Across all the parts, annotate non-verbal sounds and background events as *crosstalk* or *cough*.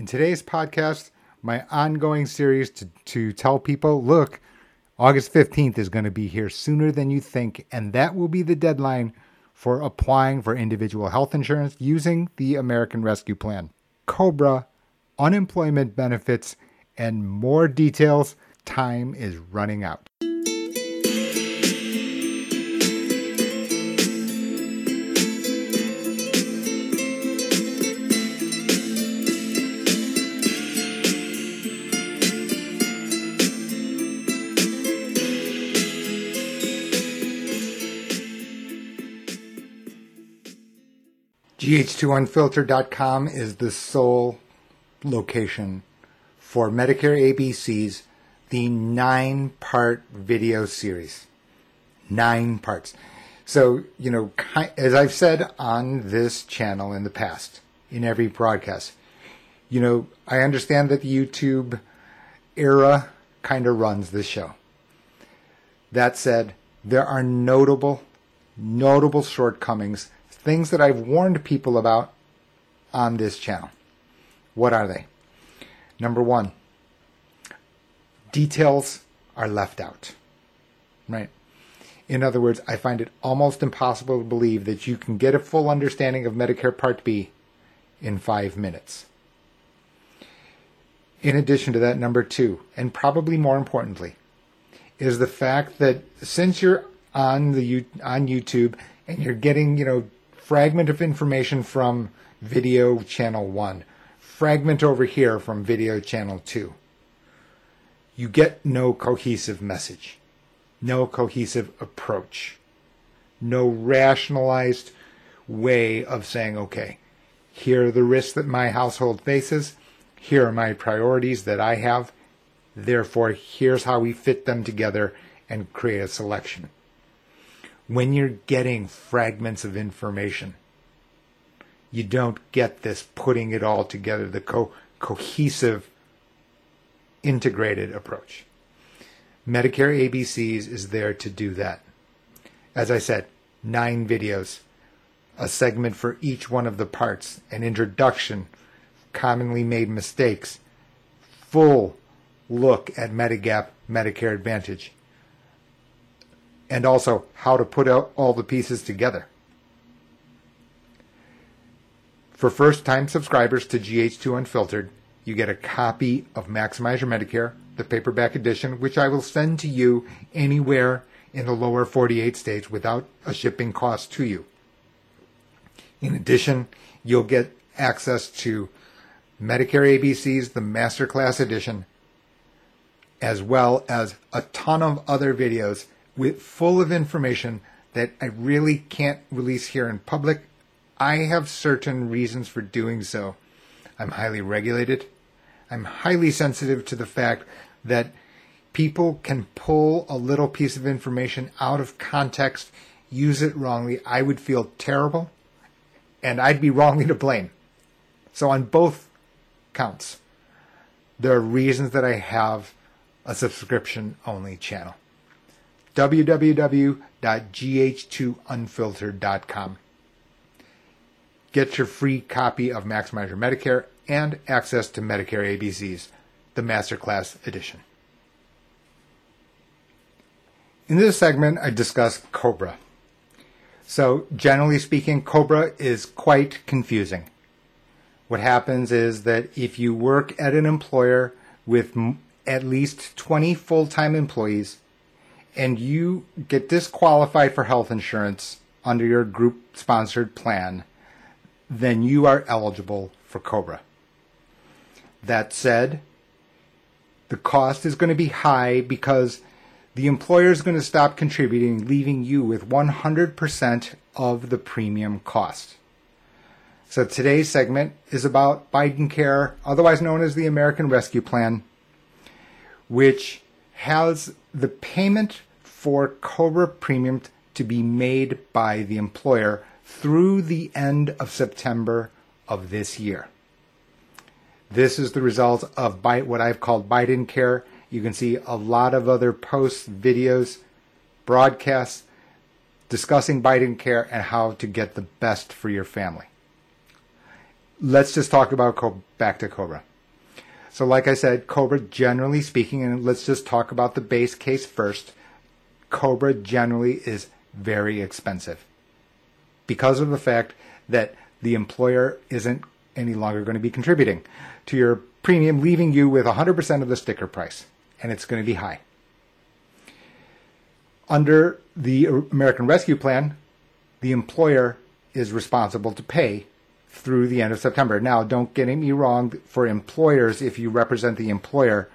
In today's podcast, my ongoing series to, to tell people look, August 15th is going to be here sooner than you think, and that will be the deadline for applying for individual health insurance using the American Rescue Plan. COBRA, unemployment benefits, and more details. Time is running out. GH2Unfiltered.com is the sole location for Medicare ABCs, the nine part video series. Nine parts. So, you know, as I've said on this channel in the past, in every broadcast, you know, I understand that the YouTube era kind of runs this show. That said, there are notable, notable shortcomings things that I've warned people about on this channel. What are they? Number one, details are left out. Right? In other words, I find it almost impossible to believe that you can get a full understanding of Medicare Part B in five minutes. In addition to that, number two, and probably more importantly, is the fact that since you're on the on YouTube and you're getting, you know, fragment of information from video channel 1, fragment over here from video channel 2. You get no cohesive message, no cohesive approach, no rationalized way of saying, okay, here are the risks that my household faces, here are my priorities that I have, therefore, here's how we fit them together and create a selection when you're getting fragments of information, you don't get this putting it all together, the co- cohesive, integrated approach. Medicare ABCs is there to do that. As I said, nine videos, a segment for each one of the parts, an introduction, commonly made mistakes, full look at Medigap, Medicare Advantage, and also how to put out all the pieces together. For first time subscribers to GH2 Unfiltered, you get a copy of Maximize Your Medicare, the paperback edition, which I will send to you anywhere in the lower 48 states without a shipping cost to you. In addition, you'll get access to Medicare ABCs, the Masterclass edition, as well as a ton of other videos with full of information that I really can't release here in public. I have certain reasons for doing so. I'm highly regulated. I'm highly sensitive to the fact that people can pull a little piece of information out of context, use it wrongly. I would feel terrible and I'd be *laughs* wrongly to blame. So, on both counts, there are reasons that I have a subscription only channel www.gh2unfiltered.com. Get your free copy of Maximize Your Medicare and access to Medicare ABCs, the Masterclass edition. In this segment, I discuss COBRA. So, generally speaking, COBRA is quite confusing. What happens is that if you work at an employer with at least 20 full time employees, and you get disqualified for health insurance under your group sponsored plan, then you are eligible for COBRA. That said, the cost is going to be high because the employer is going to stop contributing, leaving you with 100% of the premium cost. So today's segment is about Biden Care, otherwise known as the American Rescue Plan, which has the payment for COBRA premium to be made by the employer through the end of September of this year. This is the result of what I've called Biden Care. You can see a lot of other posts, videos, broadcasts discussing Biden Care and how to get the best for your family. Let's just talk about back to Cobra. So, like I said, Cobra, generally speaking, and let's just talk about the base case first. Cobra generally is very expensive because of the fact that the employer isn't any longer going to be contributing to your premium, leaving you with 100% of the sticker price, and it's going to be high. Under the American Rescue Plan, the employer is responsible to pay through the end of September. Now, don't get me wrong, for employers, if you represent the employer,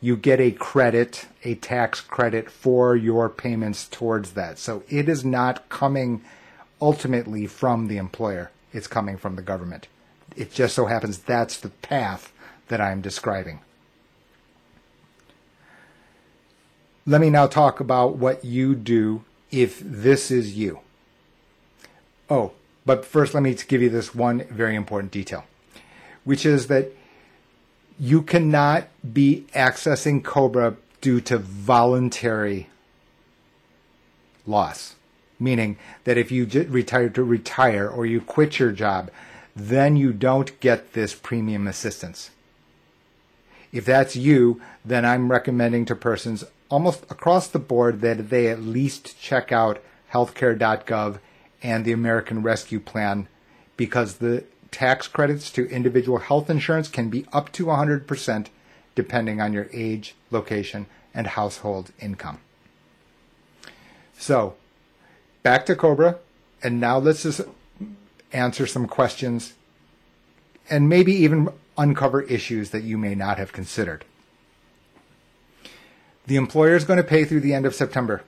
you get a credit, a tax credit for your payments towards that. So it is not coming ultimately from the employer, it's coming from the government. It just so happens that's the path that I'm describing. Let me now talk about what you do if this is you. Oh, but first, let me give you this one very important detail, which is that you cannot be accessing Cobra due to voluntary loss, meaning that if you retire to retire or you quit your job, then you don't get this premium assistance. If that's you, then I'm recommending to persons almost across the board that they at least check out healthcare.gov and the American Rescue Plan because the tax credits to individual health insurance can be up to 100% depending on your age, location, and household income. So, back to Cobra, and now let's just answer some questions and maybe even uncover issues that you may not have considered. The employer is going to pay through the end of September.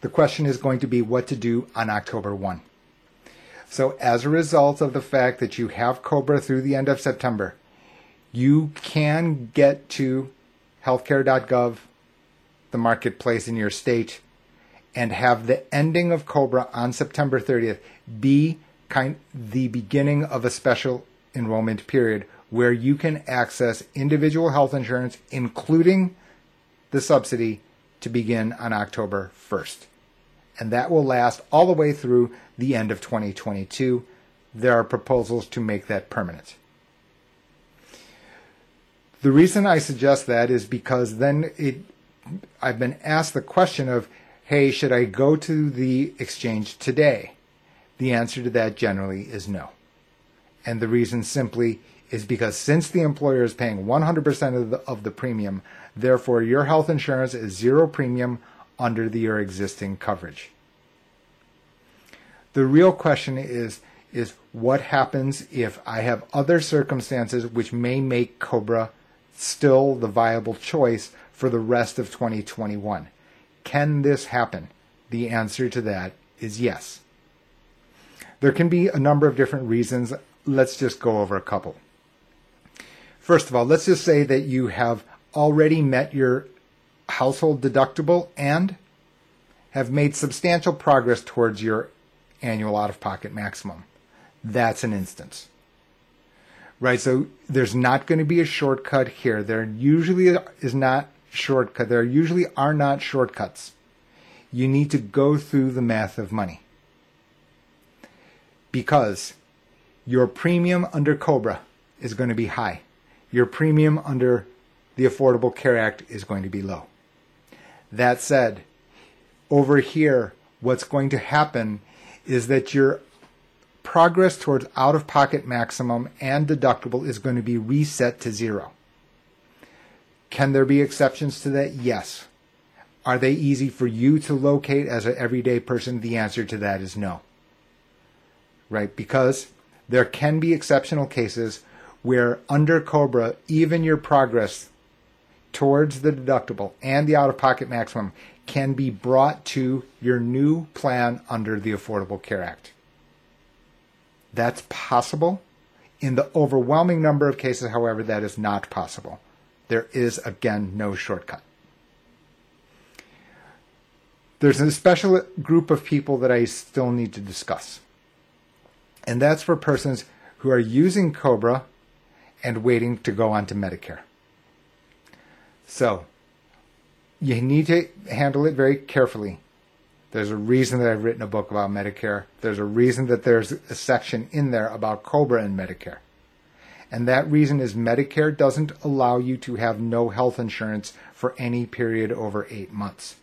The question is going to be what to do on October 1. So, as a result of the fact that you have COBRA through the end of September, you can get to healthcare.gov, the marketplace in your state, and have the ending of COBRA on September 30th be kind the beginning of a special enrollment period where you can access individual health insurance, including the subsidy, to begin on October 1st. And that will last all the way through the end of 2022. There are proposals to make that permanent. The reason I suggest that is because then it, I've been asked the question of, hey, should I go to the exchange today? The answer to that generally is no. And the reason simply is because since the employer is paying 100% of the, of the premium, therefore your health insurance is zero premium under your existing coverage. The real question is is what happens if I have other circumstances which may make Cobra still the viable choice for the rest of 2021? Can this happen? The answer to that is yes. There can be a number of different reasons. Let's just go over a couple. First of all, let's just say that you have already met your household deductible and have made substantial progress towards your annual out of pocket maximum. That's an instance. Right? So there's not going to be a shortcut here. There usually is not shortcut. There usually are not shortcuts. You need to go through the math of money. Because your premium under Cobra is going to be high. Your premium under the Affordable Care Act is going to be low. That said, over here, what's going to happen is that your progress towards out of pocket maximum and deductible is going to be reset to zero. Can there be exceptions to that? Yes. Are they easy for you to locate as an everyday person? The answer to that is no. Right? Because there can be exceptional cases where under Cobra, even your progress towards the deductible and the out of pocket maximum can be brought to your new plan under the Affordable Care Act. That's possible. In the overwhelming number of cases, however, that is not possible. There is, again, no shortcut. There's a special group of people that I still need to discuss. And that's for persons who are using Cobra and waiting to go on to Medicare. So, you need to handle it very carefully. There's a reason that I've written a book about Medicare. There's a reason that there's a section in there about Cobra and Medicare. and that reason is Medicare doesn't allow you to have no health insurance for any period over eight months.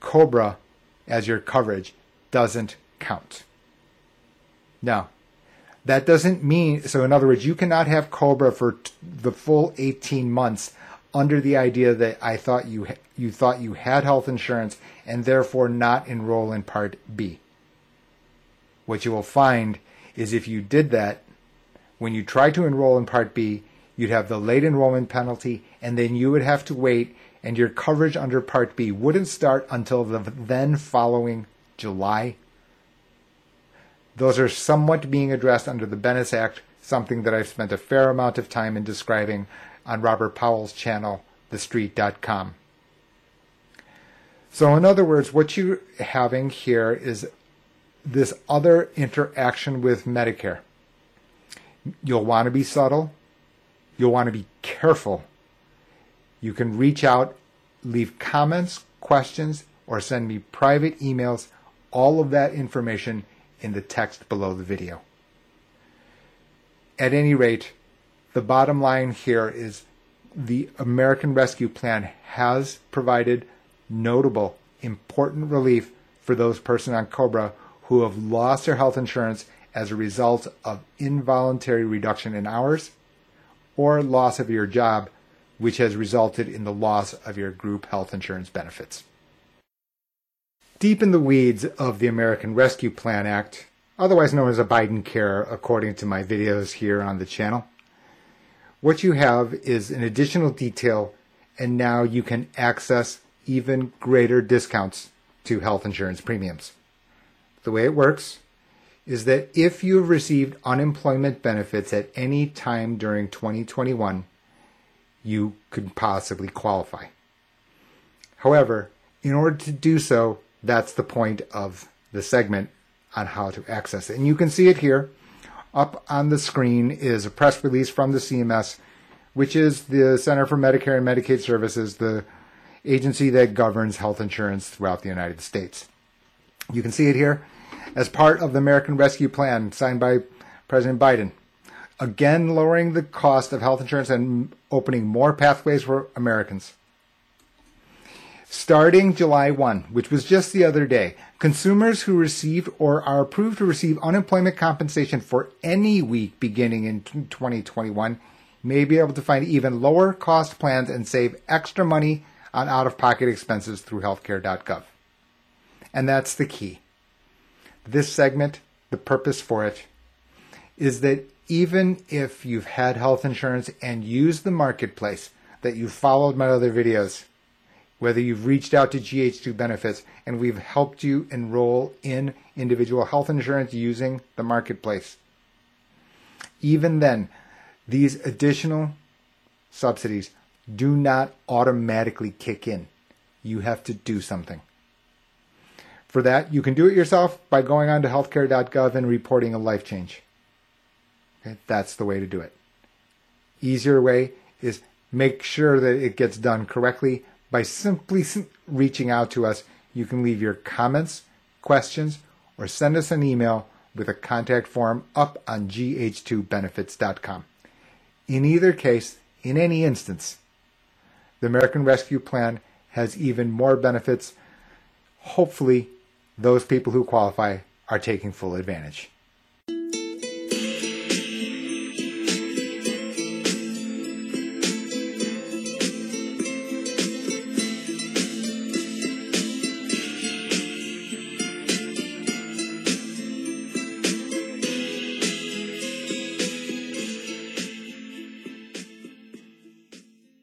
COBRA as your coverage doesn't count. Now, that doesn't mean, so in other words, you cannot have COBRA for t- the full 18 months under the idea that I thought you, you thought you had health insurance and therefore not enroll in Part B. What you will find is if you did that, when you try to enroll in Part B, you'd have the late enrollment penalty, and then you would have to wait, and your coverage under Part B wouldn't start until the then following July. Those are somewhat being addressed under the BENES Act, something that I've spent a fair amount of time in describing on Robert Powell's channel, TheStreet.com. So, in other words, what you're having here is this other interaction with Medicare. You'll want to be subtle. You'll want to be careful. You can reach out, leave comments, questions, or send me private emails. All of that information in the text below the video. At any rate, the bottom line here is the American Rescue Plan has provided notable, important relief for those persons on COBRA who have lost their health insurance as a result of involuntary reduction in hours or loss of your job, which has resulted in the loss of your group health insurance benefits. Deep in the weeds of the American Rescue Plan Act, otherwise known as a Biden Care, according to my videos here on the channel, what you have is an additional detail, and now you can access even greater discounts to health insurance premiums. The way it works is that if you have received unemployment benefits at any time during 2021, you could possibly qualify. However, in order to do so, that's the point of the segment on how to access it. And you can see it here. Up on the screen is a press release from the CMS, which is the Center for Medicare and Medicaid Services, the agency that governs health insurance throughout the United States. You can see it here as part of the American Rescue Plan signed by President Biden. Again, lowering the cost of health insurance and opening more pathways for Americans. Starting July 1, which was just the other day, consumers who received or are approved to receive unemployment compensation for any week beginning in 2021 may be able to find even lower cost plans and save extra money on out of pocket expenses through healthcare.gov. And that's the key. This segment, the purpose for it, is that even if you've had health insurance and used the marketplace, that you've followed my other videos, whether you've reached out to GH2 benefits and we've helped you enroll in individual health insurance using the marketplace. Even then, these additional subsidies do not automatically kick in. You have to do something. For that, you can do it yourself by going on to healthcare.gov and reporting a life change. Okay, that's the way to do it. Easier way is make sure that it gets done correctly by simply reaching out to us. You can leave your comments, questions, or send us an email with a contact form up on gh2benefits.com. In either case, in any instance, the American Rescue Plan has even more benefits. Hopefully, those people who qualify are taking full advantage.